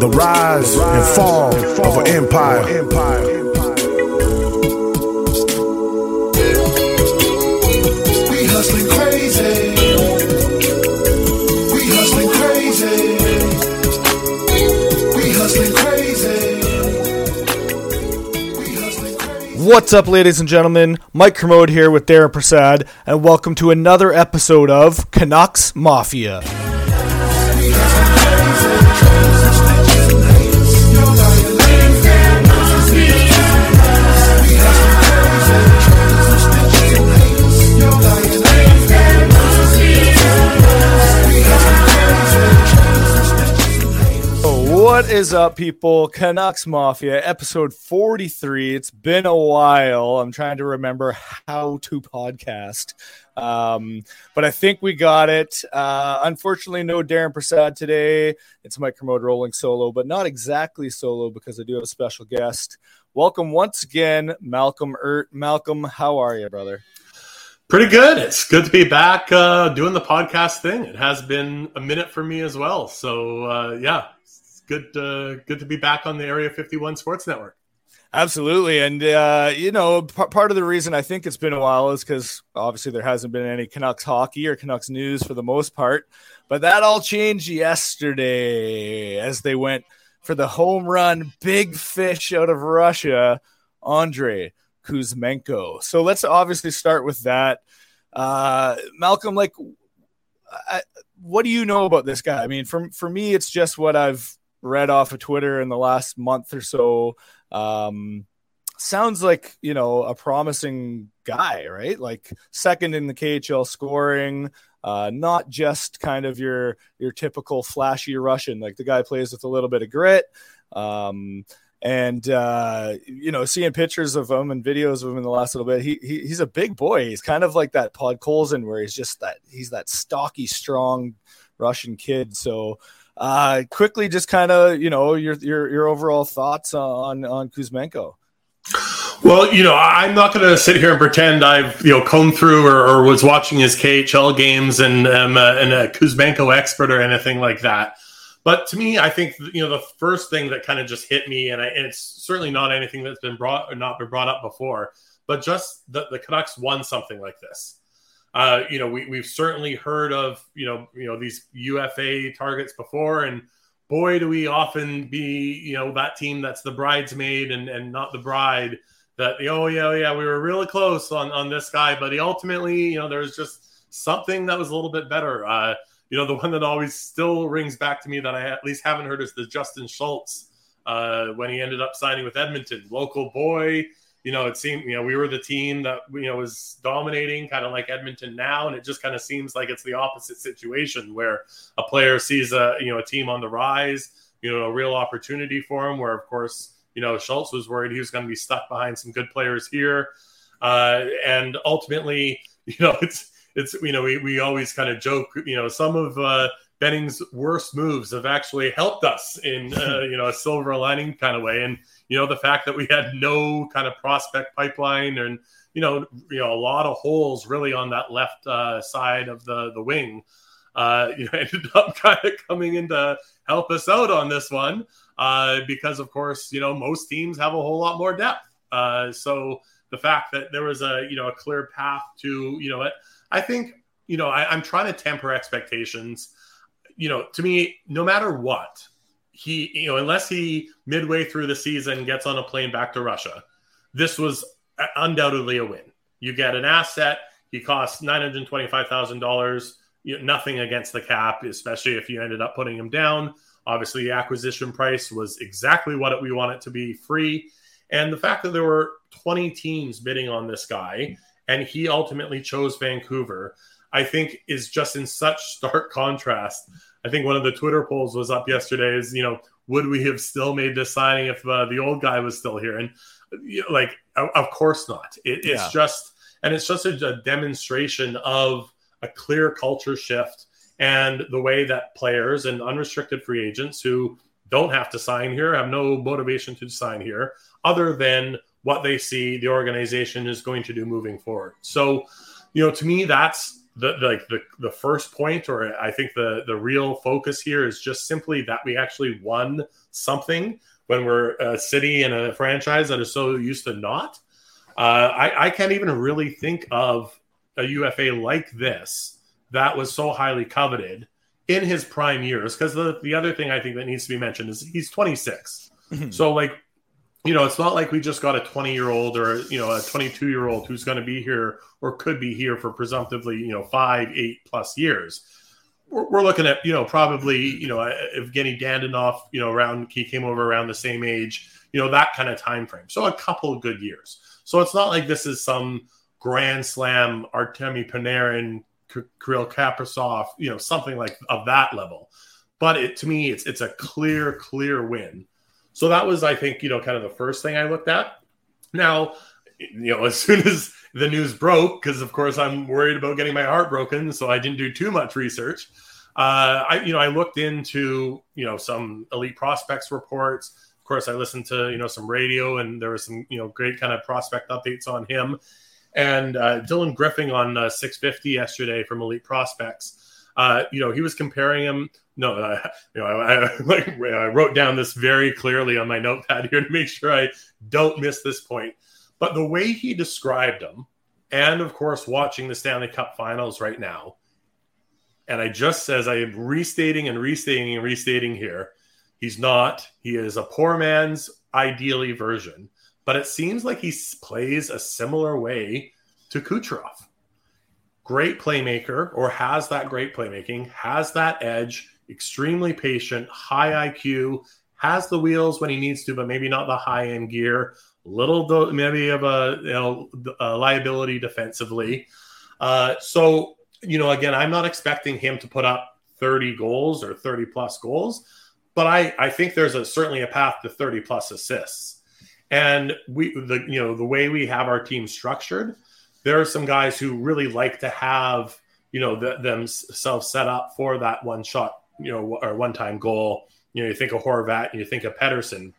The rise and fall of an empire. We hustling crazy. We hustling crazy. We hustling crazy. We hustling crazy. What's up, ladies and gentlemen? Mike Kermode here with Darren Prasad, and welcome to another episode of Canucks Mafia. What is up, people? Canucks Mafia, episode 43. It's been a while. I'm trying to remember how to podcast. Um, but I think we got it. Uh, unfortunately, no Darren Prasad today. It's Mike Kermode rolling solo, but not exactly solo because I do have a special guest. Welcome once again, Malcolm Ert. Malcolm, how are you, brother? Pretty good. It's good to be back uh, doing the podcast thing. It has been a minute for me as well. So uh, yeah, good. Uh, good to be back on the Area 51 Sports Network. Absolutely. And, uh, you know, p- part of the reason I think it's been a while is because obviously there hasn't been any Canucks hockey or Canucks news for the most part. But that all changed yesterday as they went for the home run big fish out of Russia, Andre Kuzmenko. So let's obviously start with that. Uh, Malcolm, like, I, what do you know about this guy? I mean, for, for me, it's just what I've read off of Twitter in the last month or so. Um, sounds like you know a promising guy, right? Like second in the KHL scoring, uh, not just kind of your your typical flashy Russian. Like the guy plays with a little bit of grit. Um, and uh, you know, seeing pictures of him and videos of him in the last little bit, he, he he's a big boy. He's kind of like that Podkolzin, where he's just that he's that stocky, strong Russian kid. So uh, quickly, just kind of you know your your your overall thoughts on on Kuzmenko. Well, you know, I'm not going to sit here and pretend I've you know combed through or, or was watching his KHL games and um, uh, and a Kuzmenko expert or anything like that. But to me, I think you know the first thing that kind of just hit me, and, I, and it's certainly not anything that's been brought or not been brought up before, but just the, the Canucks won something like this. Uh, you know, we, we've certainly heard of you know you know these UFA targets before, and boy, do we often be you know that team that's the bridesmaid and and not the bride. That oh yeah yeah we were really close on on this guy, but he ultimately you know there was just something that was a little bit better. Uh, you know, the one that always still rings back to me that I at least haven't heard is the Justin Schultz uh, when he ended up signing with Edmonton, local boy. You know, it seemed you know we were the team that you know was dominating, kind of like Edmonton now, and it just kind of seems like it's the opposite situation where a player sees a you know a team on the rise, you know, a real opportunity for him. Where of course you know Schultz was worried he was going to be stuck behind some good players here, uh, and ultimately, you know, it's it's you know we, we always kind of joke you know some of uh, Benning's worst moves have actually helped us in uh, you know a silver lining kind of way, and you know the fact that we had no kind of prospect pipeline and you know you know a lot of holes really on that left uh, side of the the wing. Uh, you know, ended up kind of coming in to help us out on this one uh, because, of course, you know most teams have a whole lot more depth. Uh, so the fact that there was a you know a clear path to you know I think you know I, I'm trying to temper expectations. You know, to me, no matter what, he you know unless he midway through the season gets on a plane back to Russia, this was undoubtedly a win. You get an asset. He costs nine hundred twenty-five thousand dollars. Nothing against the cap, especially if you ended up putting him down. Obviously, the acquisition price was exactly what we want it to be free. And the fact that there were 20 teams bidding on this guy and he ultimately chose Vancouver, I think is just in such stark contrast. I think one of the Twitter polls was up yesterday is, you know, would we have still made this signing if uh, the old guy was still here? And you know, like, of course not. It, it's Yeah. just, and it's just a, a demonstration of a clear culture shift and the way that players and unrestricted free agents who don't have to sign here have no motivation to sign here other than what they see the organization is going to do moving forward. So, you know, to me, that's the, like the the first point, or I think the the real focus here is just simply that we actually won something when we're a city and a franchise that is so used to not. Uh, I, I can't even really think of a UFA like this that was so highly coveted in his prime years. Because the, the other thing I think that needs to be mentioned is he's 26. So, like, you know, it's not like we just got a 20 year old or, you know, a 22 year old who's going to be here or could be here for presumptively, you know, five, eight plus years. We're, we're looking at, you know, probably, you know, Evgeny Dadonov, you know, around, he came over around the same age, you know, that kind of time frame. So a couple of good years. So it's not like this is some grand slam Artemi Panarin, Kirill Kaprizov, you know, something like of that level. But it, to me, it's it's a clear, clear win so that was, I think, you know, kind of the first thing I looked at. Now, you know, as soon as the news broke, because of course I'm worried about getting my heart broken, so I didn't do too much research. Uh, I, you know, I looked into, you know, some elite prospects reports. Of course, I listened to, you know, some radio, and there was some, you know, great kind of prospect updates on him. And uh, Dylan Griffin on uh, 650 yesterday from Elite Prospects uh, you know, he was comparing him. No, uh, you know, I, I, like, I wrote down this very clearly on my notepad here to make sure I don't miss this point. But the way he described him, and of course, watching the Stanley Cup Finals right now, and I just as I am restating and restating and restating here, he's not. He is a poor man's ideally version, but it seems like he plays a similar way to Kucherov great playmaker or has that great playmaking, has that edge, extremely patient, high IQ, has the wheels when he needs to, but maybe not the high end gear. Little maybe of a you know a liability defensively. Uh, so you know, again, I'm not expecting him to put up 30 goals or 30 plus goals, but I I think there's a certainly a path to 30 plus assists. And we the you know the way we have our team structured, there are some guys who really like to have you know the, themselves set up for that one shot you know or one time goal. You know you think of Horvat and you think of Pettersson.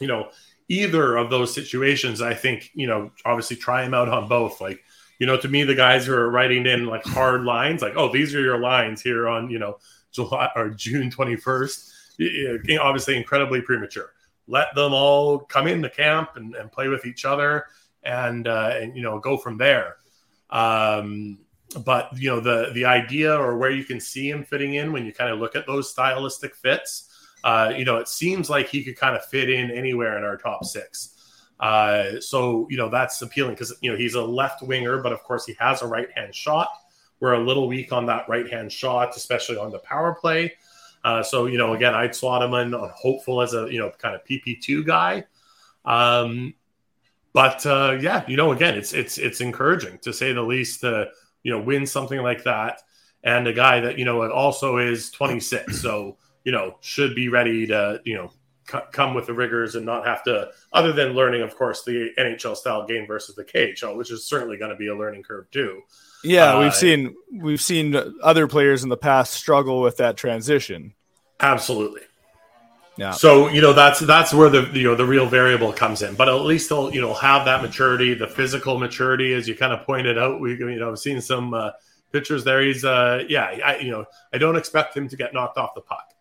you know either of those situations I think you know obviously try them out on both. Like you know to me the guys who are writing in like hard lines like oh these are your lines here on you know July or June 21st obviously incredibly premature. Let them all come into camp and, and play with each other and uh, and you know go from there. Um, but you know the the idea or where you can see him fitting in when you kind of look at those stylistic fits, uh, you know, it seems like he could kind of fit in anywhere in our top six. Uh, so you know that's appealing because you know he's a left winger, but of course he has a right hand shot. We're a little weak on that right hand shot, especially on the power play. Uh, so you know, again, I'd slot him in hopeful as a you know kind of PP two guy. Um, but uh, yeah, you know, again, it's it's it's encouraging to say the least to you know win something like that, and a guy that you know also is 26, so you know should be ready to you know c- come with the rigors and not have to, other than learning, of course, the NHL style game versus the KHL, which is certainly going to be a learning curve too. Yeah, uh, we've seen we've seen other players in the past struggle with that transition. Absolutely. Yeah. So you know that's that's where the you know the real variable comes in, but at least they'll you know have that maturity, the physical maturity, as you kind of pointed out. We you know I've seen some uh, pictures there. He's uh yeah I you know I don't expect him to get knocked off the puck.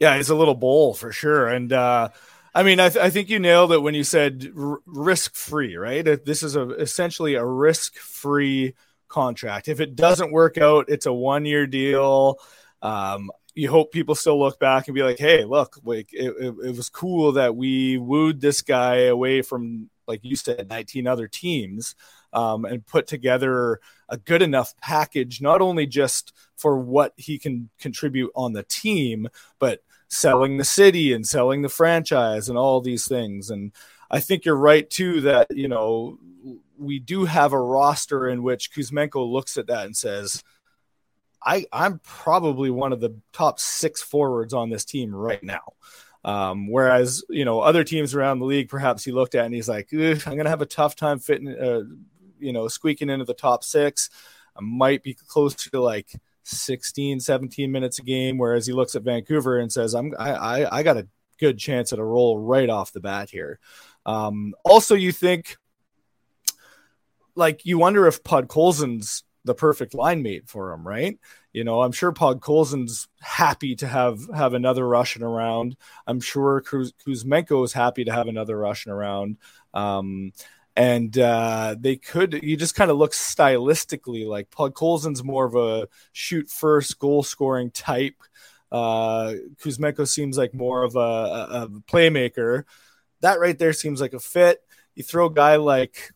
Yeah, he's a little bowl for sure, and uh, I mean I, th- I think you nailed it when you said r- risk free. Right, this is a essentially a risk free contract. If it doesn't work out, it's a one year deal. Um, you hope people still look back and be like, hey, look, like it, it, it, was cool that we wooed this guy away from, like you said, 19 other teams um, and put together a good enough package, not only just for what he can contribute on the team, but selling the city and selling the franchise and all these things. And I think you're right, too, that, you know, we do have a roster in which Kuzmenko looks at that and says, I I'm probably one of the top six forwards on this team right now. Um, whereas you know other teams around the league, perhaps he looked at and he's like, I'm going to have a tough time fitting, uh, you know, squeaking into the top six. I might be close to like 16, 17 minutes a game. Whereas he looks at Vancouver and says, I'm I I, I got a good chance at a role right off the bat here. Um, also, you think like you wonder if Podkolzin's the perfect line mate for him, right? You know, I'm sure Podkolzin's happy to have have another Russian around. I'm sure Kuz- Kuzmenko is happy to have another Russian around. Um, and uh, they could you just kind of look stylistically like Podkolzin's more of a shoot first goal scoring type. Uh, Kuzmenko seems like more of a, a, a playmaker. That right there seems like a fit. You throw a guy like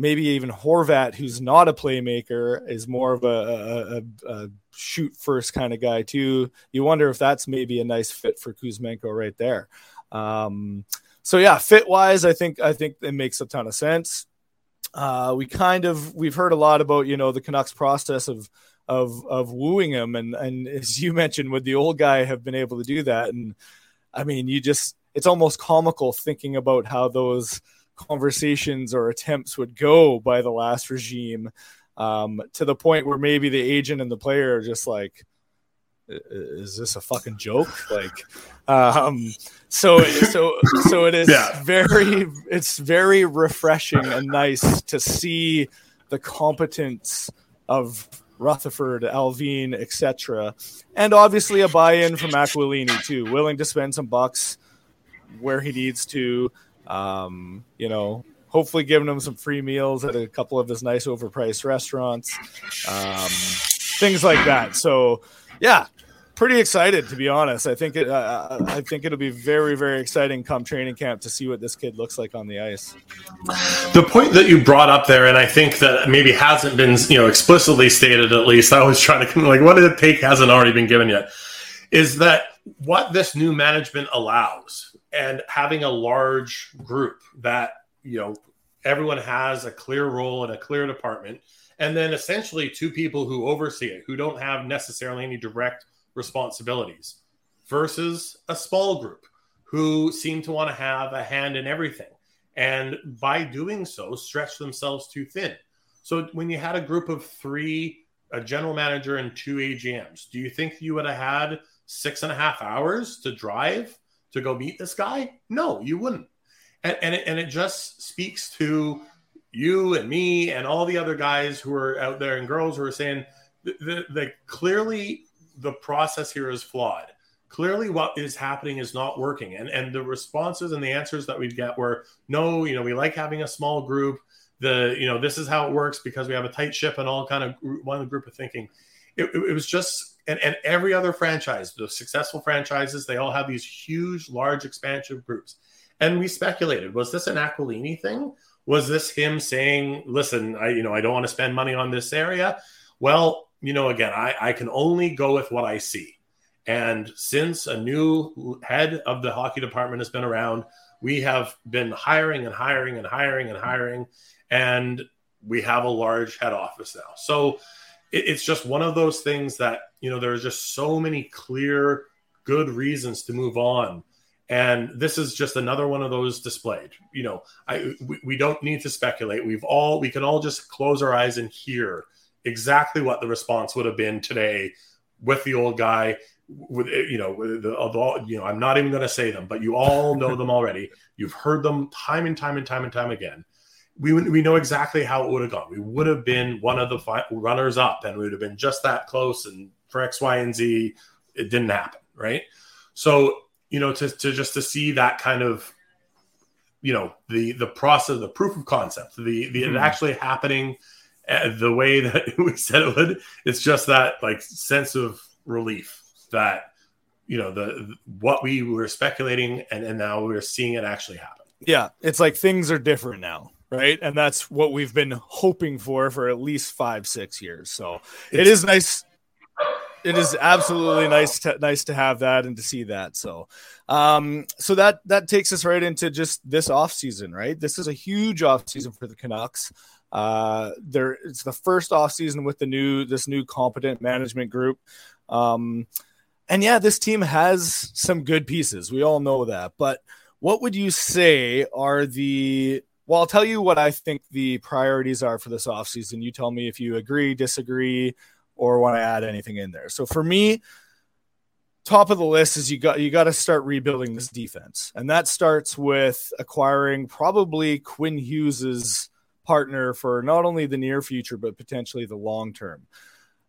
maybe even Horvat, who's not a playmaker, is more of a, a, a shoot first kind of guy too. You wonder if that's maybe a nice fit for Kuzmenko right there. Um, so yeah, fit wise, I think I think it makes a ton of sense. Uh, we kind of we've heard a lot about you know the Canucks process of of of wooing him, and and as you mentioned, would the old guy have been able to do that? And I mean, you just it's almost comical thinking about how those conversations or attempts would go by the last regime um, to the point where maybe the agent and the player are just like, is this a fucking joke? Like, um, so, so, so it is Yeah. very, it's very refreshing and nice to see the competence of Rutherford, Allvin, etc., and obviously a buy-in from Aquilini too, willing to spend some bucks where he needs to. Um, you know, hopefully giving him some free meals at a couple of his nice overpriced restaurants, um, things like that. So, yeah, pretty excited to be honest. I think it. Uh, I think it'll be very, very exciting come training camp to see what this kid looks like on the ice. The point that you brought up there, and I think that maybe hasn't been you know explicitly stated at least. I was trying to like what did it take hasn't already been given yet. Is that what this new management allows? And having a large group that you know everyone has a clear role and a clear department, and then essentially two people who oversee it who don't have necessarily any direct responsibilities, versus a small group who seem to want to have a hand in everything. And by doing so stretch themselves too thin. So when you had a group of three a general manager and two agms do you think you would have had six and a half hours to drive to go meet this guy? No you wouldn't. And, and, it, and it just speaks to you and me and all the other guys who are out there and girls who are saying that clearly the process here is flawed. Clearly what is happening is not working. And and the responses and the answers that we'd get were no you know we like having a small group. The you know this is how it works because we have a tight ship and all kind of one group of thinking. It, it was just and, and every other franchise the successful franchises they all have these huge large expansive groups and we speculated was this an aquilini thing was this him saying listen i you know i don't want to spend money on this area well you know again i i can only go with what i see and since a new head of the hockey department has been around, we have been hiring and hiring and hiring and hiring. And we have a large head office now. So it, it's just one of those things that, you know, there's just so many clear, good reasons to move on. And this is just another one of those displayed. You know, I we, we don't need to speculate. We've all we can all just close our eyes and hear exactly what the response would have been today with the old guy with you know with the, all you know i'm not even going to say them but you all know them already you've heard them time and time and time and time again we we know exactly how it would have gone. We would have been one of the fi- runners up and we would have been just that close and for x y and z it didn't happen right? So you know to, to just to see that kind of you know the the process the proof of concept the the Mhm. it actually happening uh, the way that we said it would it's just that like sense of relief that you know the what we were speculating and, and now we're seeing it actually happen. Yeah, it's like things are different now, right? And that's what we've been hoping for for at least five, six years. So it is nice. It is absolutely nice to nice to have that and to see that. So, um, so that that takes us right into just this off season, right? This is a huge off season for the Canucks. Uh, there it's the first off season with the new this new competent management group. Um, and yeah, this team has some good pieces. We all know that, but what would you say are the well i'll tell you what i think the priorities are for this offseason. You tell me if you agree disagree or want to add anything in there. So for me top of the list is you got you got to start rebuilding this defense. And that starts with acquiring probably quinn hughes's partner for not only the near future but potentially the long term.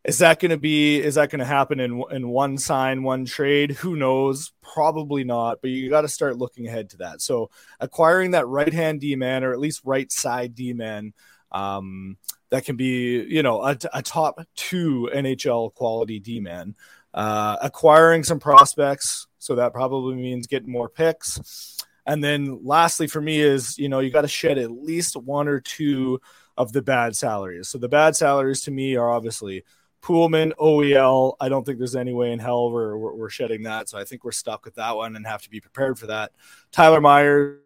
Is that going to be? Is that going to happen in in one sign, one trade? Who knows? Probably not. But you got to start looking ahead to that. So acquiring that right hand D man or at least right side D man, um, that can be you know a, a top two NHL quality D man. Uh, acquiring some prospects, so that probably means getting more picks. And then lastly for me is you know you got to shed at least one or two of the bad salaries. So the bad salaries to me are obviously Poolman, OEL. I don't think there's any way in hell we're, we're, we're, shedding that. So I think we're stuck with that one and have to be prepared for that. Tyler Myers,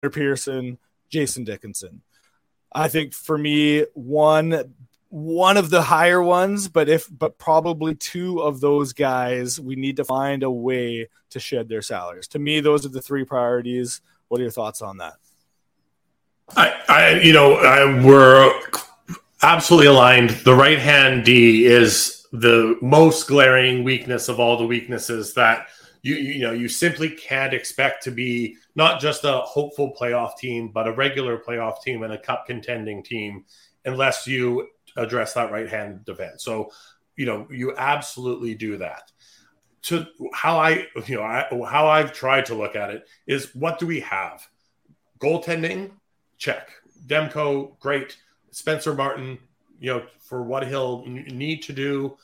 Peter Pearson, Jason Dickinson. I think for me, one one of the higher ones, but if but probably two of those guys, we need to find a way to shed their salaries. To me, those are the three priorities. What are your thoughts on that? I, I you know, I, we're absolutely aligned. The right hand D is the most glaring weakness of all the weaknesses that you you know you simply can't expect to be not just a hopeful playoff team, but a regular playoff team and a cup contending team unless you address that right hand defense. So, you know, you absolutely do that. To how I, you know, I, how I've tried to look at it is what do we have? Goaltending, check. Demko, great. Spencer Martin, you know, for what he'll need to do,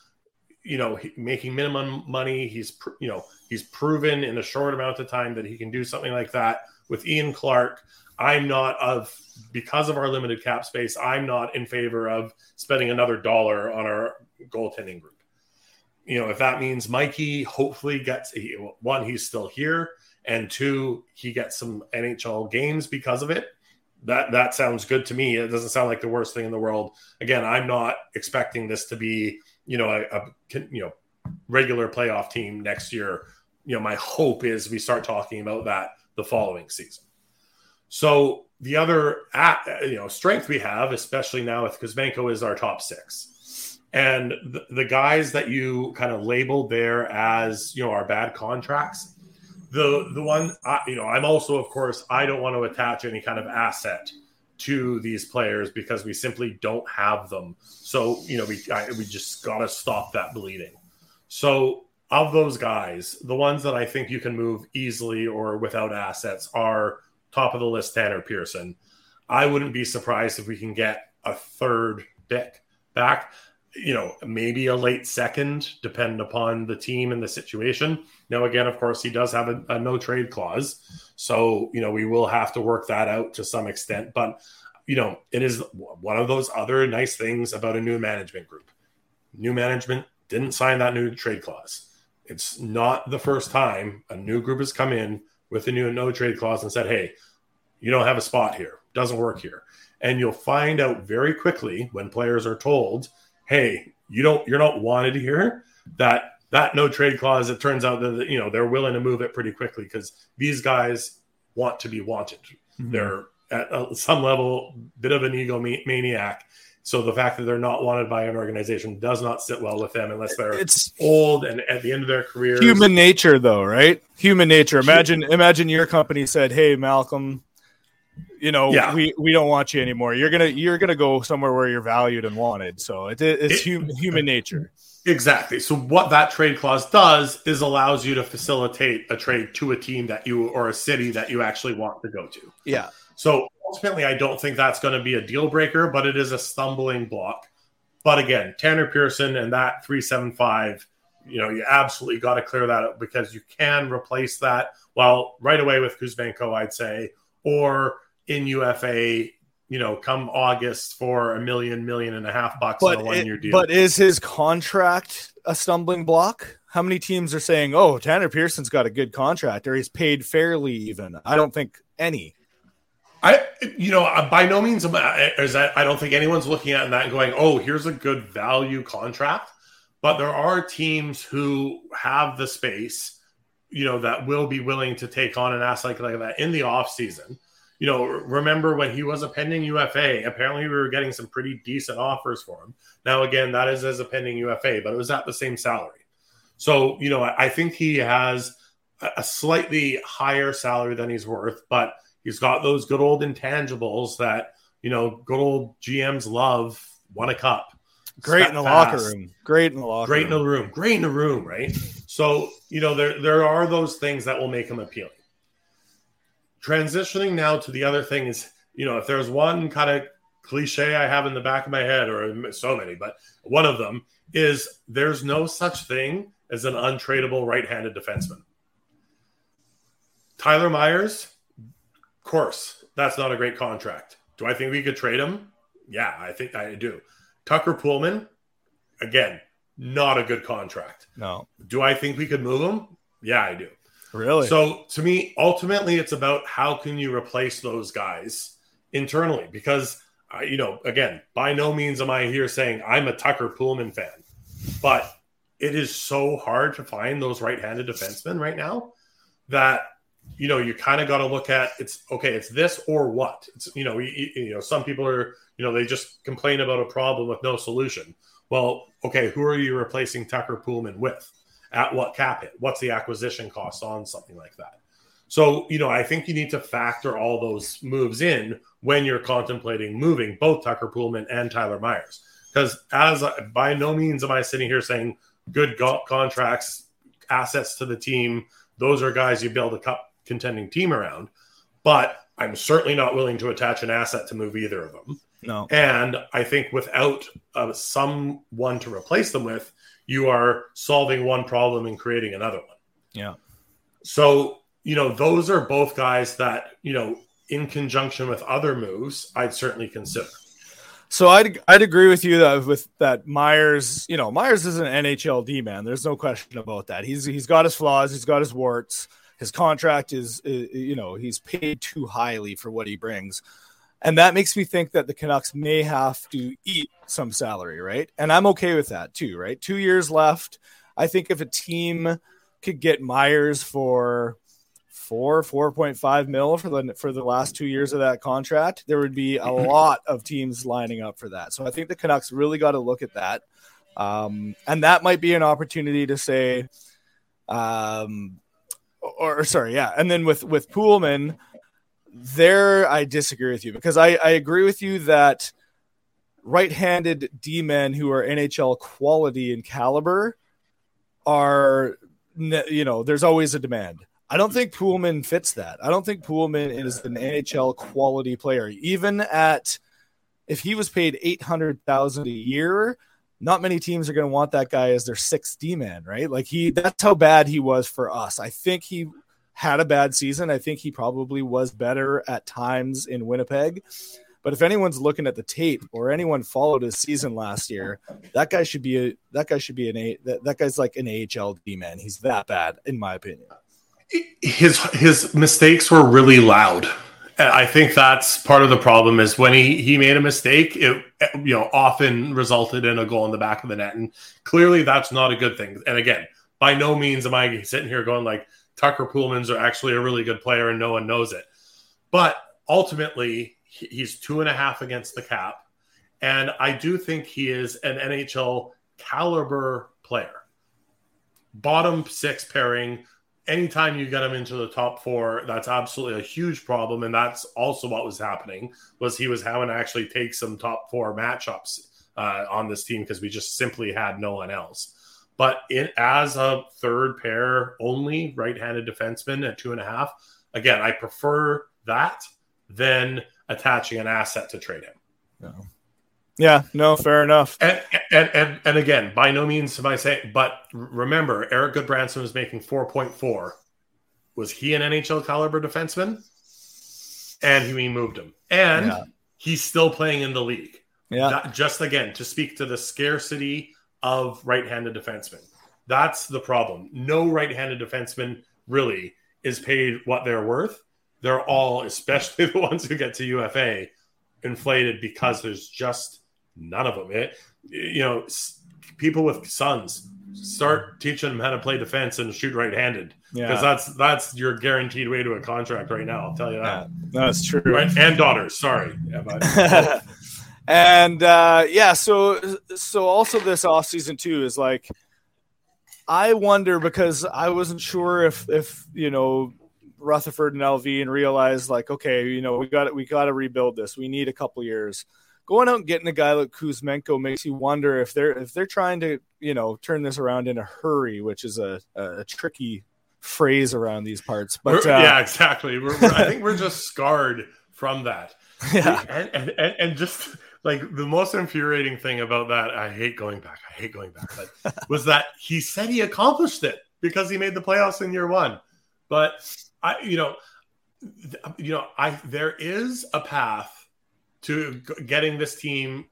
you know, making minimum money. He's, you know, he's proven in a short amount of time that he can do something like that. With Ian Clark, I'm not of because of our limited cap space. I'm not in favor of spending another dollar on our goaltending group. You know, if that means Mikey hopefully gets one, he's still here, and two, he gets some NHL games because of it that that sounds good to me. It doesn't sound like the worst thing in the world. Again, I'm not expecting this to be, you know, a, a you know regular playoff team next year. You know, my hope is we start talking about that the following season. So the other you know strength we have, especially now with Kuzmenko, is our top six, and the, the guys that you kind of labeled there as you know our bad contracts the the one I, you know i'm also of course i don't want to attach any kind of asset to these players because we simply don't have them. So you know we I, we just got to stop that bleeding. So of those guys the ones that i think you can move easily or without assets are top of the list tanner pearson. I wouldn't be surprised if we can get a third pick back you know, maybe a late second, depending upon the team and the situation. Now, again, of course, he does have a, a, no trade clause. So, you know, we will have to work that out to some extent. But, you know, it is one of those other nice things about a new management group. New management didn't sign that new trade clause. It's not the first time a new group has come in with a new no trade clause and said, hey, you don't have a spot here, doesn't work here. And you'll find out very quickly when players are told, hey, you don't you're not wanted here. That that no trade clause. It turns out that you know they're willing to move it pretty quickly because these guys want to be wanted. Mm-hmm. They're at some level bit of an ego maniac. So the fact that they're not wanted by an organization does not sit well with them unless they're it's old and at the end of their career. Human nature, though, right? Human nature. Imagine, imagine your company said, "Hey, Malcolm, you know, yeah. we, we don't want you anymore. You're gonna you're gonna go somewhere where you're valued and wanted. So it, it's it, human human nature. Exactly. So what that trade clause does is allows you to facilitate a trade to a team that you or a city that you actually want to go to. Yeah. So ultimately, I don't think that's going to be a deal breaker, but it is a stumbling block. But again, Tanner Pearson and that three seven five, you know, you absolutely got to clear that up because you can replace that. Well, right away with Kuzmenko, I'd say, or in UFA, you know, come August for a million, million and a half bucks but on a one year deal. But is his contract a stumbling block? How many teams are saying, oh, Tanner Pearson's got a good contract or he's paid fairly even? I don't think any. I, you know, by no means is that I don't think anyone's looking at that and going, oh, here's a good value contract. But there are teams who have the space, you know, that will be willing to take on an asset like that in the off season you know, remember when he was a pending UFA, apparently we were getting some pretty decent offers for him. Now, again, that is as a pending UFA, but it was at the same salary. So, you know, I think he has a slightly higher salary than he's worth, but he's got those good old intangibles that, you know, good old GMs love won a cup. Great in the locker room. Great in the locker Great in room. the room. Great in the room, right? So, you know, there there are those things that will make him appealing. Transitioning now to the other thing is, you know, if there's one kind of cliche I have in the back of my head, or so many, but one of them is there's no such thing as an untradeable right-handed defenseman. Tyler Myers, of course, that's not a great contract. Do I think we could trade him? Yeah, I think I do. Tucker Poolman, again, not a good contract. No, Do I think we could move him? Yeah, I do. Really. So to me, ultimately, it's about how can you replace those guys internally? Because uh, you know, again, by no means am I here saying I'm a Tucker Poolman fan, but it is so hard to find those right-handed defensemen right now that you know you kind of got to look at it's okay, it's this or what. It's you know, you, you know, some people are you know they just complain about a problem with no solution. Well, okay, who are you replacing Tucker Poolman with? At what cap hit? What's the acquisition cost on something like that? So, you know, I think you need to factor all those moves in when you're contemplating moving both Tucker Poolman and Tyler Myers. Because as by no means am I sitting here saying good go- contracts, assets to the team, those are guys you build a cup contending team around. But I'm certainly not willing to attach an asset to move either of them. no. And I think without uh, someone to replace them with, you are solving one problem and creating another one. Yeah. So, you know, those are both guys that, you know, in conjunction with other moves, I'd certainly consider. So I'd I'd agree with you that with that Myers, you know, Myers is an NHL D man. There's no question about that. He's he's got his flaws, he's got his warts. His contract is, uh, you know, he's paid too highly for what he brings, and that makes me think that the Canucks may have to eat some salary, right? And I'm okay with that too, right? Two years left. I think if a team could get Myers for four, four point five mil for the for the last two years of that contract, there would be a lot of teams lining up for that. So I think the Canucks really got to look at that, um, and that might be an opportunity to say, um, or, or sorry, yeah, and then with with Poolman, there I disagree with you because I I agree with you that right-handed D men who are NHL quality and caliber are you know there's always a demand. I don't think Poolman fits that. I don't think Poolman is an NHL quality player. Even at if he was paid eight hundred thousand a year, not many teams are going to want that guy as their sixth D man, right? Like he, that's how bad he was for us. I think he had a bad season. I think he probably was better at times in Winnipeg. But if anyone's looking at the tape or anyone followed his season last year, that guy should be a that guy should be an a that, that guy's like an AHL D man. He's that bad, in my opinion. his his mistakes were really loud. I think that's part of the problem is when he he made a mistake, it you know often resulted in a goal in the back of the net, and clearly that's not a good thing. And again, by no means am I sitting here going like Tucker Poolman's are actually a really good player and no one knows it, but ultimately he's two and a half against the cap, and I do think he is an NHL caliber player, bottom six pairing anytime you get him into the top four, that's absolutely a huge problem. And that's also what was happening was he was having to actually take some top four matchups uh, on this team because we just simply had no one else. But it, as a third pair only right-handed defenseman at two and a half, again, I prefer that than attaching an asset to trade him. Yeah, no, fair enough. And, and and and again, by no means am I saying, but remember, Erik Gudbranson was making four point four. Was he an NHL caliber defenseman? And he we moved him, and Yeah. he's still playing in the league. Yeah, just again to speak to the scarcity of right-handed defensemen. That's the problem. No right-handed defenseman really is paid what they're worth. They're all, especially the ones who get to UFA, inflated because there's just none of them. It, you know, s- people with sons start teaching them how to play defense and shoot right-handed because yeah, that's that's your guaranteed way to a contract right now. I'll tell you that. that's true. Right, and daughters. Sorry, yeah, but- and uh, yeah, so so also this off season too is like, I wonder because I wasn't sure if if you know Rutherford and Allvin realized like, okay, you know, we got we got to rebuild this. We need a couple years. Going out and getting a guy like Kuzmenko makes you wonder if they're if they're trying to you know turn this around in a hurry, which is a, a tricky phrase around these parts. But uh, yeah, exactly. I think we're just scarred from that. yeah, and, and, and, and just like the most infuriating thing about that, I hate going back. I hate going back, but was that he said he accomplished it because he made the playoffs in year one. But I, you know, you know, I there is a path to g- getting this team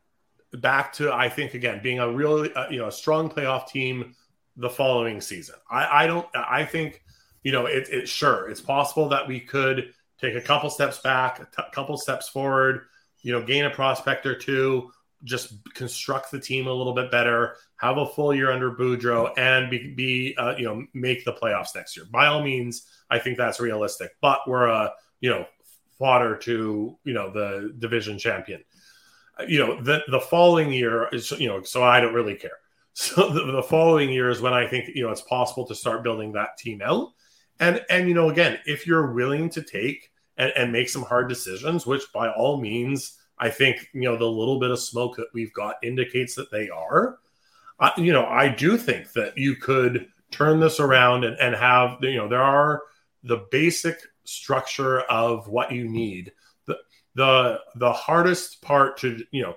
back to, I think, again, being a really, uh, you know, a strong playoff team the following season. I, I don't, I think, you know, it, it sure it's possible that we could take a couple steps back, a t- couple steps forward, you know, gain a prospect or two, just construct the team a little bit better, have a full year under Boudreau, and be, be uh, you know, make the playoffs next year. By all means, I think that's realistic. But we're a, you know, fodder to, you know, the division champion. You know, the the following year is, you know, so I don't really care. So the, the following year is when I think, you know, it's possible to start building that team out. And and you know, again, if you're willing to take and, and make some hard decisions, which by all means, I think you know the little bit of smoke that we've got indicates that they are. I, you know, I do think that you could turn this around and, and have you know there are the basic structure of what you need. the the The hardest part to you know,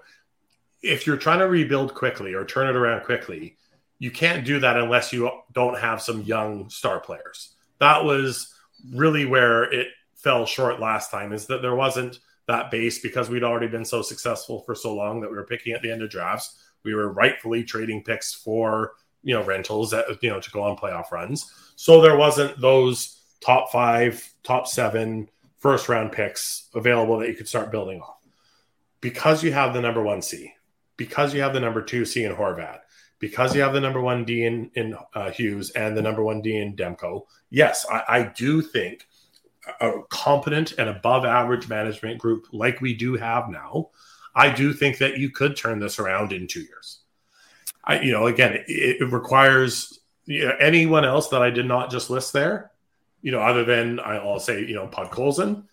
if you're trying to rebuild quickly or turn it around quickly, you can't do that unless you don't have some young star players. That was really where it fell short last time. Is that there wasn't that base because we'd already been so successful for so long that we were picking at the end of drafts. We were rightfully trading picks for you know rentals that you know to go on playoff runs. So there wasn't those top five, top seven first round picks available that you could start building off. Because you have the number one C, because you have the number two C in Horvat, because you have the number one D in, in uh, Hughes and the number one D in Demko. Yes, I, I do think a competent and above average management group like we do have now, I do think that you could turn this around in two years. I, you know, again, it, it requires you know, anyone else that I did not just list there, you know, other than I'll say, you know, Podkolzin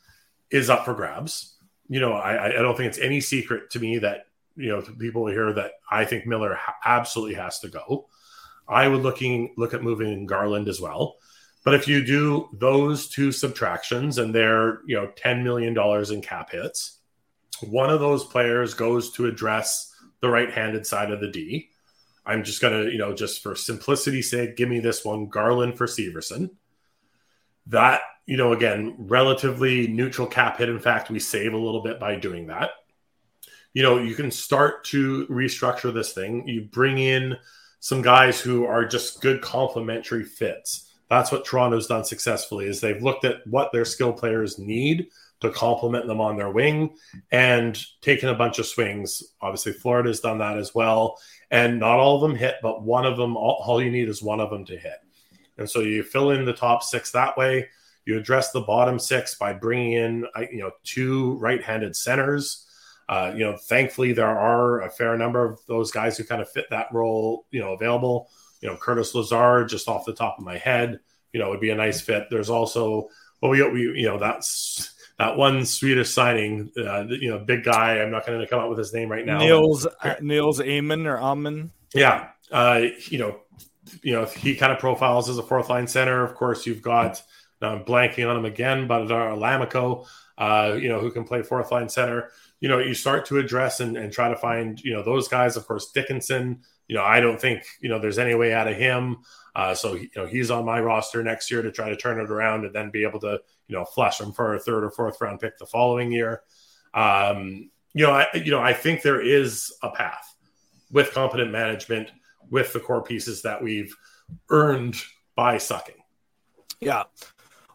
is up for grabs. You know, I, I don't think it's any secret to me that, you know, people here that I think Miller ha- absolutely has to go. I would looking look at moving Garland as well. But if you do those two subtractions and they're, you know, $10 million in cap hits, one of those players goes to address the right-handed side of the D. I'm just going to, you know, just for simplicity's sake, give me this one Garland for Severson. That, you know, again, relatively neutral cap hit. In fact, we save a little bit by doing that. You know, you can start to restructure this thing. You bring in some guys who are just good complementary fits. That's what Toronto's done successfully is they've looked at what their skill players need to complement them on their wing and taken a bunch of swings. Obviously, Florida's done that as well. And not all of them hit, but one of them, all, all you need is one of them to hit. And so you fill in the top six that way. You address the bottom six by bringing in, uh, you know, two right-handed centers. Uh, you know, thankfully there are a fair number of those guys who kind of fit that role, you know, available. You know, Curtis Lazar, just off the top of my head, you know, would be a nice fit. There's also, well, we, we you know, that's that one Swedish signing, uh, you know, big guy. I'm not going to come up with his name right now. Nils uh, Nils Åman or Åman. Yeah, uh, you know, you know, he kind of profiles as a fourth line center. Of course, you've got now I'm blanking on him again, but uh, Lammikko, uh, you know, who can play fourth line center. You know, you start to address and, and try to find, you know, those guys. Of course, Dickinson. You know, I don't think you know there's any way out of him. Uh, so you know he's on my roster next year to try to turn it around and then be able to you know flush him for a third or fourth round pick the following year. Um, you know, I you know I think there is a path with competent management with the core pieces that we've earned by sucking. Yeah.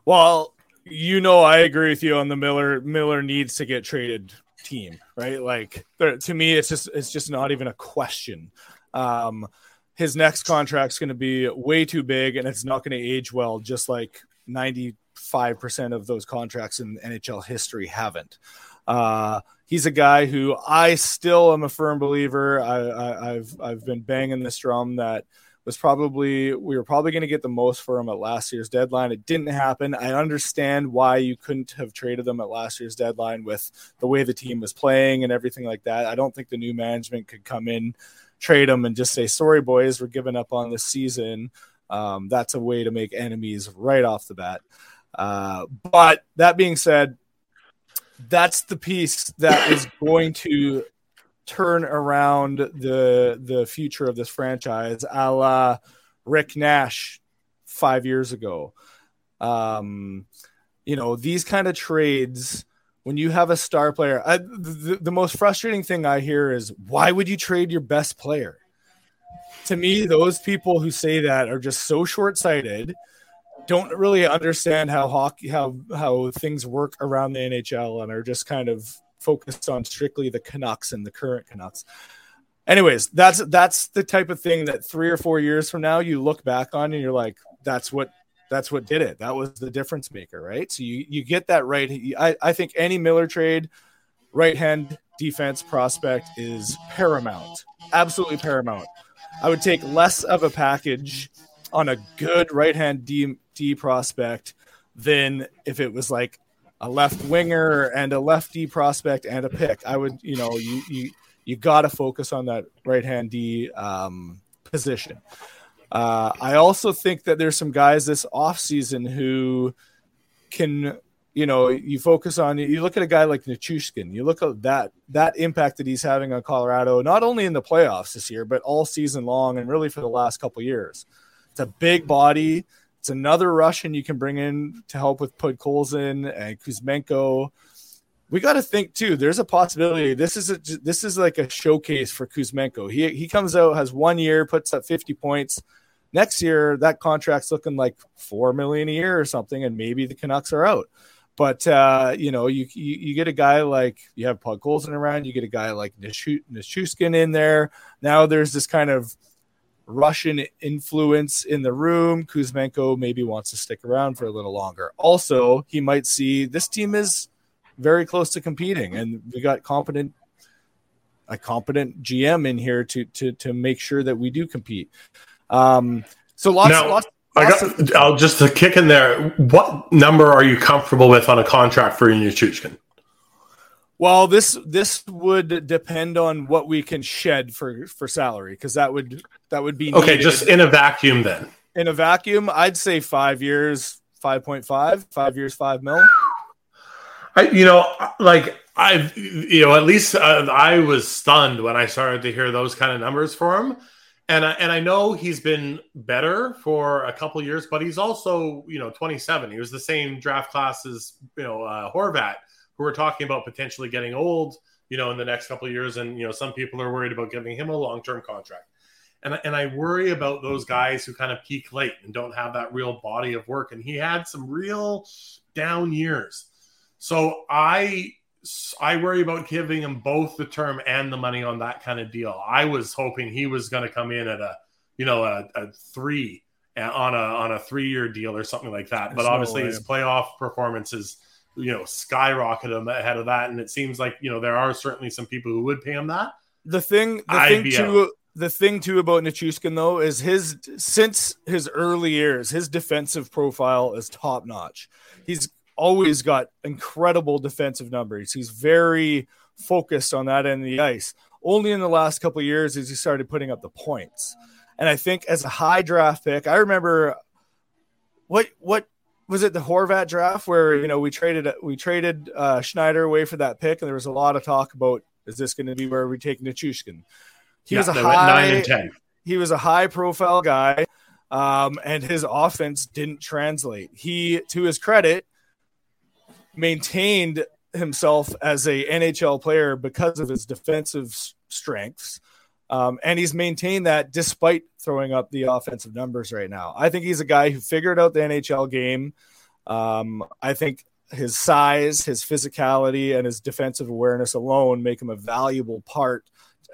Well, you know, I agree with you on the Miller. Miller needs to get traded team, right? Like there, to me, it's just it's just not even a question. Um, his next contract's going to be way too big, and it's not going to age well. Just like ninety five percent of those contracts in NHL history haven't. Uh, he's a guy who I still am a firm believer. I, I've I've been banging this drum that was probably we were probably going to get the most for him at last year's deadline. It didn't happen. I understand why you couldn't have traded them at last year's deadline with the way the team was playing and everything like that. I don't think the new management could come in, trade them, and just say, "Sorry, boys, we're giving up on this season." Um, that's a way to make enemies right off the bat. Uh, but that being said, that's the piece that is going to turn around the the future of this franchise, a la Rick Nash five years ago. Um, you know, these kind of trades when you have a star player. I, the, the most frustrating thing I hear is why would you trade your best player? To me, those people who say that are just so short sighted don't really understand how hockey how how things work around the NHL and are just kind of focused on strictly the Canucks and the current Canucks. Anyways, that's that's the type of thing that 3 or 4 years from now you look back on and you're like that's what that's what did it. That was the difference maker, right? So you you get that right. I I think any Miller trade right hand defense prospect is paramount. Absolutely paramount. I would take less of a package on a good right hand D, D prospect than if it was like a left winger and a lefty prospect and a pick. I would, you know, you you you got to focus on that right hand D um, position. Uh, I also think that there's some guys this offseason who can, you know, you focus on. You look at a guy like Nichushkin. You look at that that impact that he's having on Colorado, not only in the playoffs this year, but all season long, and really for the last couple years. It's a big body. It's another Russian you can bring in to help with Podkolzin and Kuzmenko. We got to think too. There's a possibility. This is a this is like a showcase for Kuzmenko. He he comes out has one year, puts up 50 points. Next year, that contract's looking like four million a year or something, and maybe the Canucks are out. But uh, you know, you, you, you get a guy like you have Podkolzin around, you get a guy like Nichushkin in there. Now there's this kind of Russian influence in the room. Kuzmenko maybe wants to stick around for a little longer. Also, he might see this team is very close to competing, and we got competent a competent GM in here to to to make sure that we do compete. Um, so lots, now, lots. I got. Of- I'll just to kick in there. What number are you comfortable with on a contract for Nichushkin? Well, this this would depend on what we can shed for for salary because that would that would be okay. Just in a vacuum, then. In a vacuum, I'd say five years, five point five, five years, five mil. I, you know, like I've, you know, at least uh, I was stunned when I started to hear those kind of numbers for him, and I, and I know he's been better for a couple years, but he's also, you know, twenty seven. He was the same draft class as you know uh, Horvat who we're talking about potentially getting old, you know, in the next couple years. And, you know, some people are worried about giving him a long term contract. And, and I worry about those guys who kind of peak late and don't have that real body of work. And he had some real down years. So I I worry about giving him both the term and the money on that kind of deal. I was hoping he was going to come in at a, you know, a, a three on a on a three year deal or something like that. There's but obviously no his playoff performances you know skyrocket him ahead of that and it seems like you know there are certainly some people who would pay him that the thing the I'd thing too out. the thing too about Nichushkin though is his since his early years his defensive profile is top notch he's always got incredible defensive numbers he's very focused on that end of the ice only in the last couple years as he started putting up the points and i think as a high draft pick i remember what what was it the Horvat draft where you know we traded we traded uh, Schneider away for that pick, and there was a lot of talk about is this going to be where we take Nichushkin? He yeah, was a high he was a high profile guy, um, and his offense didn't translate. He, to his credit, maintained himself as a NHL player because of his defensive strengths. Um, and he's maintained that despite throwing up the offensive numbers right now. I think he's a guy who figured out the NHL game. Um, I think his size, his physicality, and his defensive awareness alone make him a valuable part,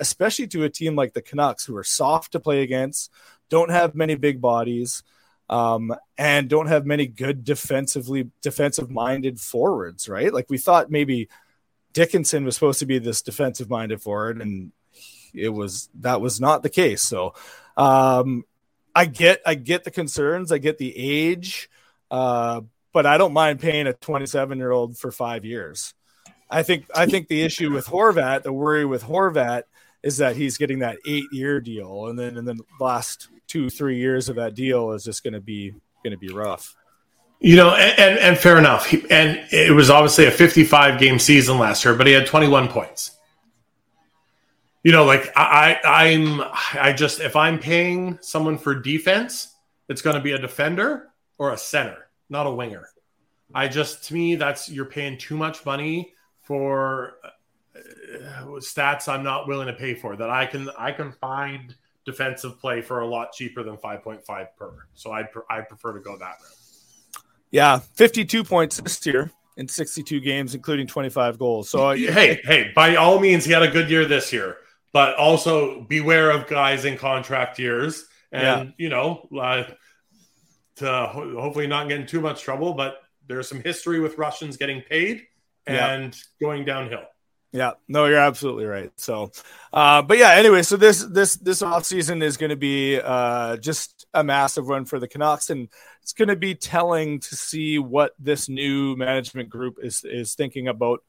especially to a team like the Canucks, who are soft to play against, don't have many big bodies, um, and don't have many good defensively defensive minded forwards. Right? Like we thought maybe Dickinson was supposed to be this defensive minded forward, and it was that was not the case. So, um, I get I get the concerns, I get the age, uh, but I don't mind paying a 27 year old for five years. I think I think the issue with Horvat, the worry with Horvat, is that he's getting that eight year deal, and then and then the last two three years of that deal is just going to be going to be rough. You know, and, and, and fair enough. And it was obviously a 55 game season last year, but he had 21 points. You know, like I, I'm, I just if I'm paying someone for defense, it's going to be a defender or a center, not a winger. I just to me that's you're paying too much money for uh, stats I'm not willing to pay for that I can I can find defensive play for a lot cheaper than 5.5 per. So I I prefer to go that route. Yeah, 52 points this year in 62 games, including 25 goals. So hey, hey, by all means, he had a good year this year, but also beware of guys in contract years, and Yeah. you know, uh, to ho- hopefully not get in too much trouble. But there's some history with Russians getting paid Yeah. and going downhill. Yeah, no, you're absolutely right. So, uh, but yeah, anyway, so this this this off season is going to be uh, just a massive run for the Canucks, and it's going to be telling to see what this new management group is is thinking about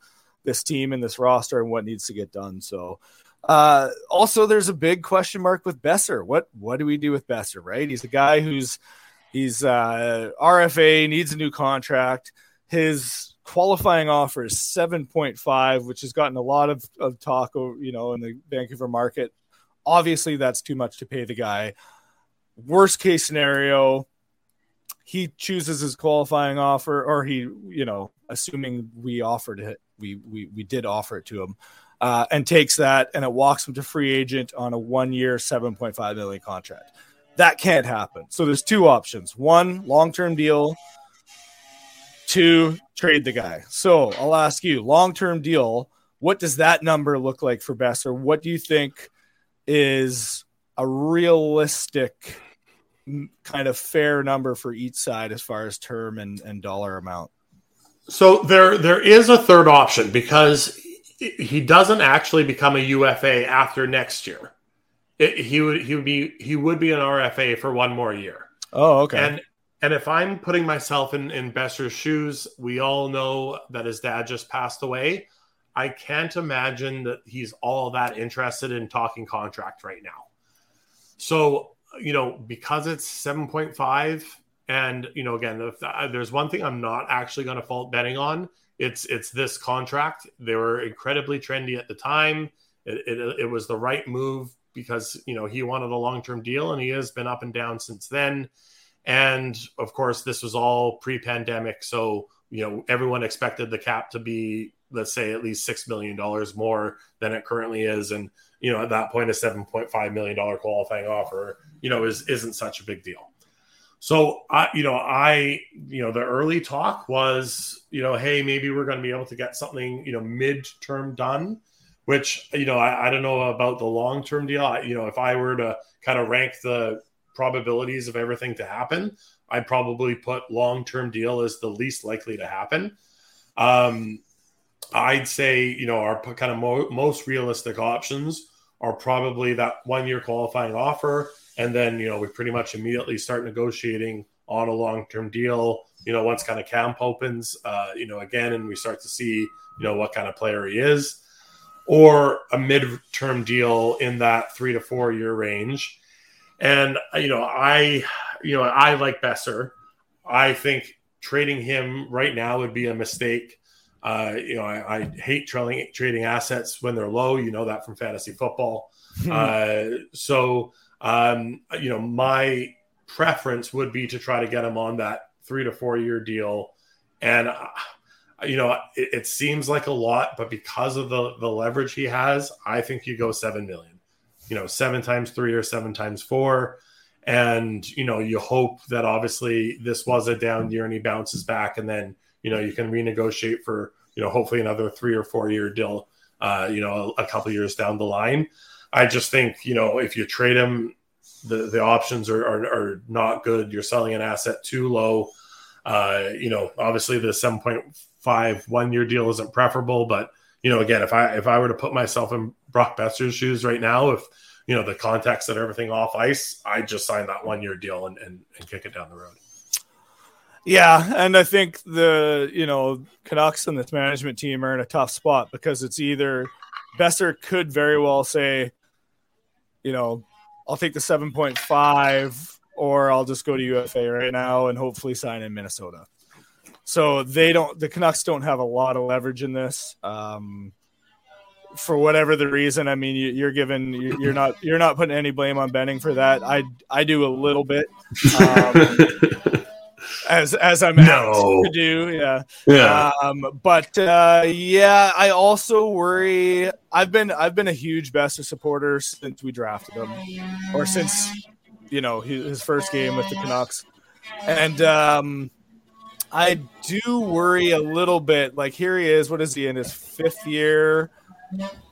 this team and this roster and what needs to get done. So, uh, also, there's a big question mark with Boeser. What what do we do with Boeser? Right, he's a guy who's he's uh, RFA needs a new contract. His qualifying offer is 7.5 which has gotten a lot of, of talk you know in the vancouver market. Obviously that's too much to pay the guy. Worst case scenario he chooses his qualifying offer or he you know assuming we offered it we we, we did offer it to him uh, and takes that and it walks him to free agent on a one year 7.5 million contract. That can't happen. So there's two options. One long-term deal to trade the guy. So I'll ask you, long term deal, what does that number look like for Boeser? What do you think is a realistic kind of fair number for each side as far as term and, and dollar amount? So there there is a third option because he doesn't actually become a UFA after next year. It, he would he would be he would be an RFA for one more year. Oh, okay. And and if I'm putting myself in in Boeser's shoes, we all know that his dad just passed away. I can't imagine that he's all that interested in talking contract right now. So you know, because it's seven point five, and you know, again, if uh, there's one thing I'm not actually going to fault Benning on. It's it's this contract. They were incredibly trendy at the time. It, it, it was the right move because you know he wanted a long term deal, and he has been up and down since then. And of course, this was all pre pandemic. So, you know, everyone expected the cap to be, let's say, at least $6 million more than it currently is. And, you know, at that point, a $7.5 million qualifying offer, you know, is, isn't such a big deal. So, I, you know, I, you know, the early talk was, you know, hey, maybe we're going to be able to get something, you know, mid-term done, which, you know, I, I don't know about the long-term deal. I, you know, if I were to kind of rank the probabilities of everything to happen, I'd probably put long-term deal as the least likely to happen. Um, I'd say, you know, our kind of mo- most realistic options are probably that one-year qualifying offer, and then you know we pretty much immediately start negotiating on a long-term deal. You know, once kind of camp opens, uh, you know, again, and we start to see, you know, what kind of player he is, or a mid-term deal in that three to four-year range. And you know, I, you know, I like Boeser. I think trading him right now would be a mistake. Uh, you know, I, I hate trading trading assets when they're low. You know that from fantasy football. uh, so, um, you know, my preference would be to try to get him on that three to four year deal. And, uh, you know, it, it seems like a lot, but because of the, the leverage he has, I think you go 7 million, you know, seven times three or seven times four. And, you know, you hope that obviously this was a down year and he bounces back and then, you know, you can renegotiate for, you know, hopefully another three or four year deal, uh, you know, a, a couple years down the line. I just think, you know, if you trade him, the, the options are, are, are not good. You're selling an asset too low. Uh, you know, obviously the 7.5 one year deal isn't preferable, but you know, again, if I if I were to put myself in Brock Boeser's shoes right now, if you know the context and everything off ice, I just sign that one year deal and, and, and kick it down the road. Yeah, and I think the you know Canucks and this management team are in a tough spot because it's either Boeser could very well say, you know, I'll take the seven point five, or I'll just go to UFA right now and hopefully sign in Minnesota. So they don't. The Canucks don't have a lot of leverage in this. Um, for whatever the reason, I mean, you, are given you- you're not you're not putting any blame on Benning for that. I I do a little bit. Um, as as I'm No. to do. Yeah. yeah, Um, but uh, yeah, I also worry. I've been I've been a huge Boeser supporter since we drafted him, or since you know his, his first game with the Canucks, and um, I do worry a little bit. Like here he is. What is he in his fifth year?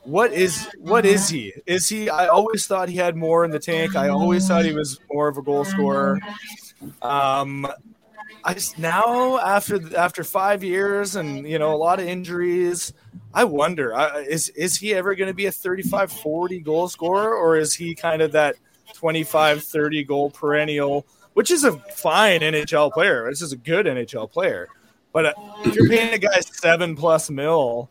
What is what is he? Is he? I always thought he had more in the tank. I always thought he was more of a goal scorer. Um, I just now after after five years and you know a lot of injuries, I wonder I, is is he ever going to be a 35-40 goal scorer or is he kind of that 25-30 goal perennial, which is a fine NHL player. This is a good NHL player, but uh, if you're paying a guy seven plus mil,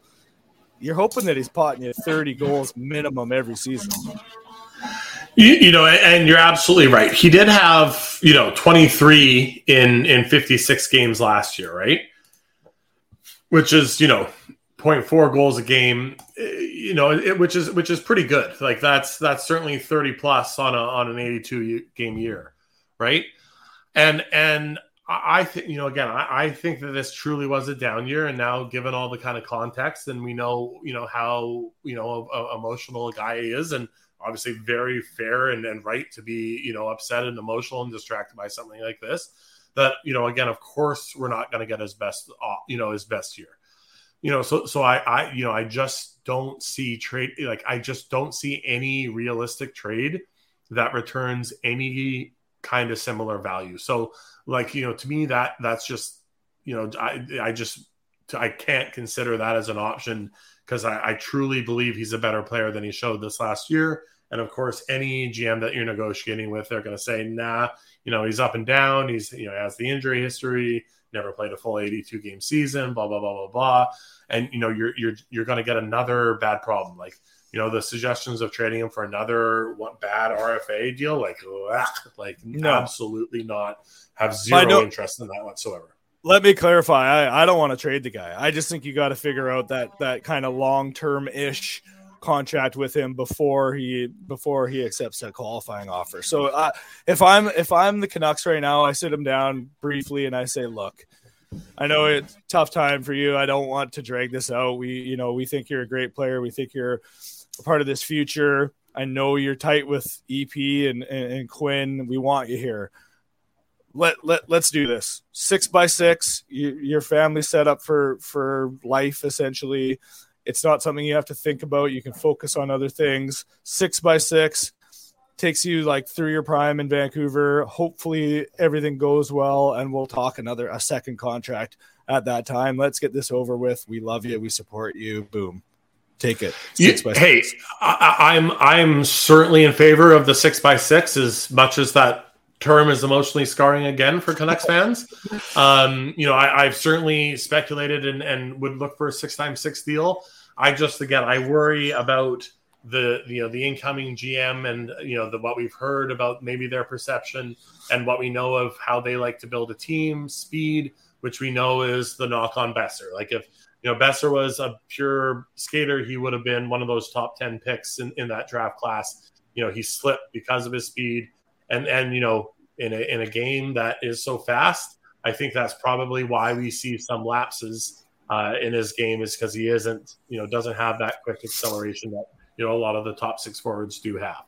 you're hoping that he's potting you 30 goals minimum every season. You, you know, and you're absolutely right. He did have, you know, 23 in in 56 games last year, right? Which is, you know, 0.4 goals a game, eh, you know, it, which is which is pretty good. Like that's that's certainly 30 plus on a on an 82 game year, right? And and I think you know again, I, I think that this truly was a down year, and now given all the kind of context, and we know you know how you know uh, emotional a guy is, and obviously very fair and, and right to be you know upset and emotional and distracted by something like this that you know again of course we're not going to get his best uh, you know his best year. You know so so i i you know i just don't see trade like i just don't see any realistic trade that returns any kind of similar value so like you know to me that that's just you know i i just i can't consider that as an option because I, I truly believe he's a better player than he showed this last year. And of course, any GM that you're negotiating with, they're going to say, nah, you know, he's up and down. He's, you know, has the injury history, never played a full 82 game season, blah, blah, blah, blah, blah. And, you know, you're, you're, you're going to get another bad problem. Like, you know, the suggestions of trading him for another bad RFA deal, like, ugh, like No. absolutely not have zero interest in that whatsoever. Let me clarify. I, I don't want to trade the guy. I just think you got to figure out that that kind of long term ish contract with him before he before he accepts that qualifying offer. So uh, if I'm if I'm the Canucks right now, I sit him down briefly and I say, look. I know it's a tough time for you. I don't want to drag this out. We, you know, we think you're a great player. We think you're part of this future. I know you're tight with EP and, and, and Quinn. We want you here. Let let let's do this. Six by six you, your family set up for for life essentially. It's not something you have to think about. You can focus on other things. Six by six takes you like through your prime in vancouver. Hopefully everything goes well and we'll talk another a second contract at that time. Let's get this over with. We love you. We support you. Boom take it six by Yeah, hey. I, I- I'm I'm certainly in favor of the six by six as much as that term is emotionally scarring again for Canucks fans. Um, you know, I, I've certainly speculated and, and would look for a six times six deal. I just again I worry about the you know the incoming GM and you know the what we've heard about maybe their perception and what we know of how they like to build a team, speed, which we know is the knock on Boeser. Like if you know, Boeser was a pure skater. He would have been one of those top 10 picks in, in that draft class. You know, he slipped because of his speed. And, and, you know, in a, in a game that is so fast, I think that's probably why we see some lapses uh, in his game is because he isn't, you know, doesn't have that quick acceleration that, you know, a lot of the top six forwards do have.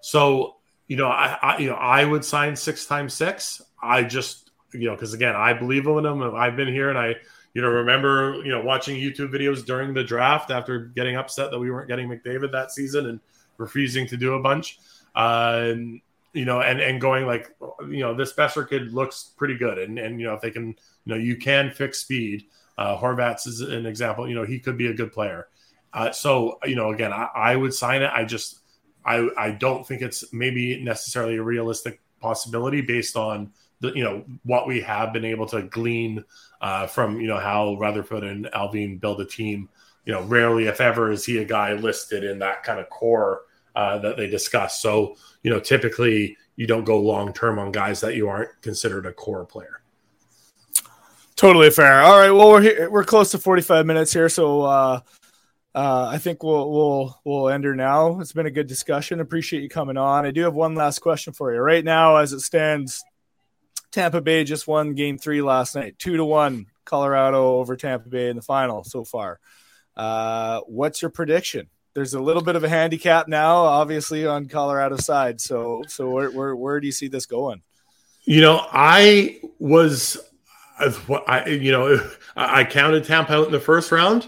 So, you know, I, I you know, I would sign six times six. I just, you know, because again, I believe in him. I've been here and I, you know, remember, you know, watching YouTube videos during the draft after getting upset that we weren't getting McDavid that season and refusing to do a bunch. Uh, and, you know, and, and going like, you know, this Boeser kid looks pretty good. And, and, you know, if they can, you know, you can fix speed. Uh, Horvats is an example, you know, he could be a good player. Uh, so, you know, again, I, I would sign it. I just, I, I don't think it's maybe necessarily a realistic possibility based on the you know what we have been able to glean uh, from you know how Rutherford and Allvin build a team. You know, rarely, if ever, is he a guy listed in that kind of core uh, that they discuss. So you know, typically you don't go long term on guys that you aren't considered a core player. Totally fair. All right. Well, we're here, we're close to 45 minutes here, so uh, uh, I think we'll we'll we'll end her now. It's been a good discussion. Appreciate you coming on. I do have one last question for you. Right now, as it stands, Tampa Bay just won Game Three last night, two to one. Colorado over Tampa Bay in the final so far. Uh, what's your prediction? There's a little bit of a handicap now, obviously on Colorado side. So so where where, where do you see this going? You know, I was, I you know, I counted Tampa out in the first round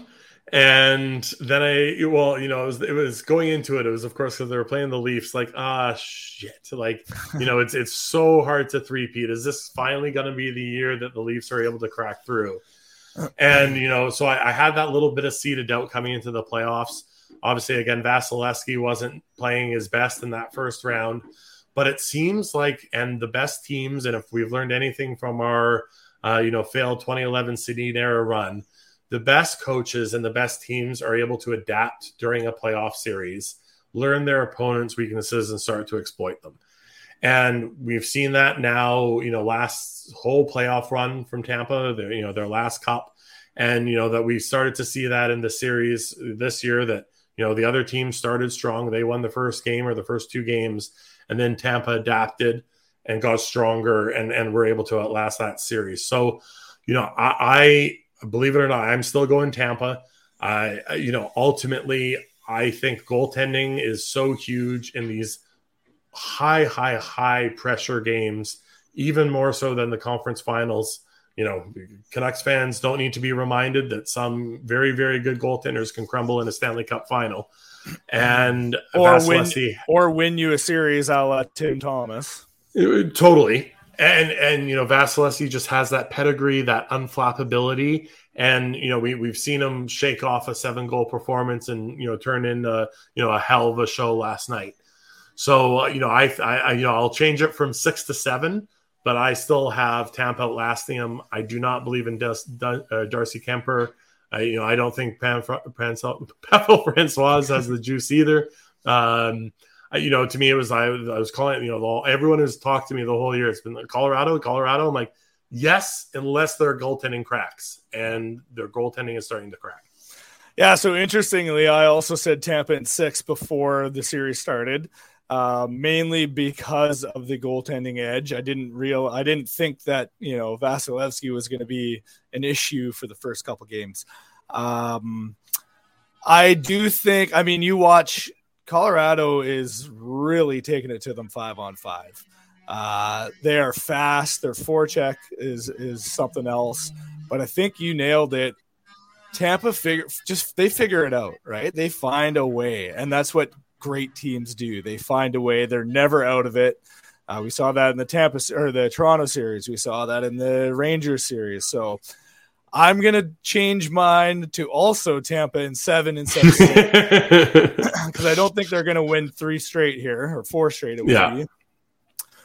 and then I, well, you know, it was, it was going into it. It was, of course, because they were playing the Leafs. Like, ah, shit. Like, you know, it's it's so hard to three-peat. Is this finally going to be the year that the Leafs are able to crack through? And you know, so I, I had that little bit of seed of doubt coming into the playoffs. Obviously, again, Vasilevskiy wasn't playing his best in that first round, but it seems like, and the best teams, and if we've learned anything from our, uh, you know, failed 2011 Sedin era run the best coaches and the best teams are able to adapt during a playoff series, learn their opponents' weaknesses, and start to exploit them. And we've seen that now, you know, last whole playoff run from Tampa, their, you know, their last cup. And, you know, that we started to see that in the series this year that, you know, the other team started strong. They won the first game or the first two games. And then Tampa adapted and got stronger and, and were able to outlast that series. So, you know, I, I believe it or not, I'm still going Tampa. I, you know, ultimately, I think goaltending is so huge in these high, high, high pressure games, even more so than the conference finals. You know, Canucks fans don't need to be reminded that some very, very good goaltenders can crumble in a Stanley Cup final. And or win, or win you a series a la Tim Thomas. Totally and and you know Vasilevskiy just has that pedigree, that unflappability, and you know we we've seen him shake off a seven goal performance and you know turn into you know a hell of a show last night. So uh, you know I, I you know I'll change it from six to seven, but I still have Tampa outlasting him. I do not believe in Des, uh, Darcy Kuemper. I, you know I don't think Pan, Pan, Francouz has the juice either. Um, you know, to me, it was I, I was calling, you know, everyone who's talked to me the whole year. It's been Colorado, Colorado. I'm like, yes, unless their goaltending cracks, and their goaltending is starting to crack. Yeah. So interestingly, I also said Tampa in six before the series started, uh, mainly because of the goaltending edge. I didn't real, I didn't think that you know Vasilevskiy was going to be an issue for the first couple games. Um, I do think. I mean, you watch Colorado is really taking it to them five on five. Uh, they are fast. Their forecheck is is something else. But I think you nailed it. Tampa figure just they figure it out, right? They find a way, and that's what great teams do. They find a way. They're never out of it. Uh, we saw that in the Tampa or the Toronto series. We saw that in the Rangers series. So I'm gonna change mine to also Tampa in seven and seven because I don't think they're gonna win three straight here or four straight. It would yeah. be.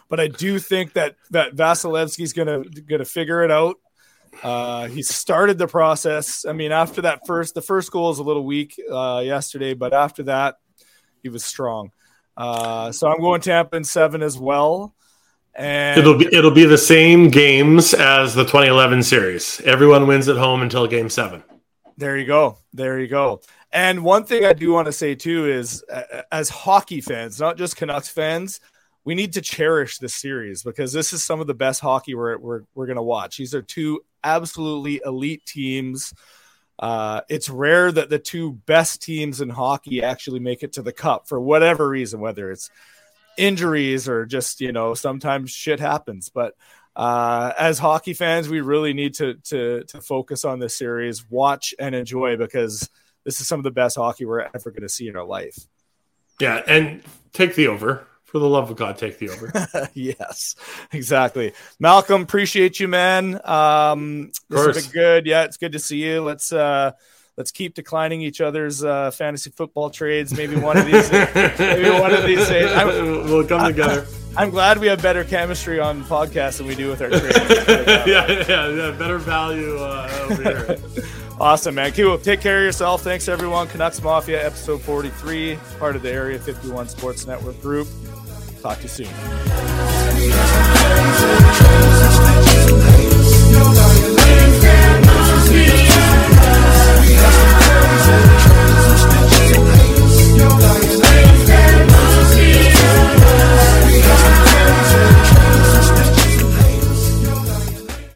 But I do think that that Vasilevskiy's gonna gonna figure it out. Uh, he started the process. I mean, after that first, the first goal is a little weak uh, yesterday, but after that, he was strong. Uh, so I'm going Tampa in seven as well. And it'll be it'll be the same games as the 2011 series. Everyone wins at home until game 7. There you go. There you go. And one thing I do want to say too is as hockey fans, not just Canucks fans, we need to cherish this series because this is some of the best hockey we're we're, we're going to watch. These are two absolutely elite teams. Uh, it's rare that the two best teams in hockey actually make it to the cup for whatever reason, whether it's injuries or just you know sometimes shit happens. But uh, as hockey fans we really need to to to focus on this series watch and enjoy because this is some of the best hockey we're ever going to see in our life. Yeah and take the over. For the love of god take the over. Yes exactly. Malcolm appreciate you man. Um this has been good. Yeah it's good to see you. Let's uh let's keep declining each other's uh, fantasy football trades. Maybe one of these, maybe one of these days. I'm, we'll come together. I'm glad we have better chemistry on podcasts than we do with our trades. yeah, yeah, yeah, better value uh, over here. awesome, man. Cool. Take care of yourself. Thanks, everyone. Canucks Mafia, episode 43, part of the Area 51 Sports Network group. Talk to you soon.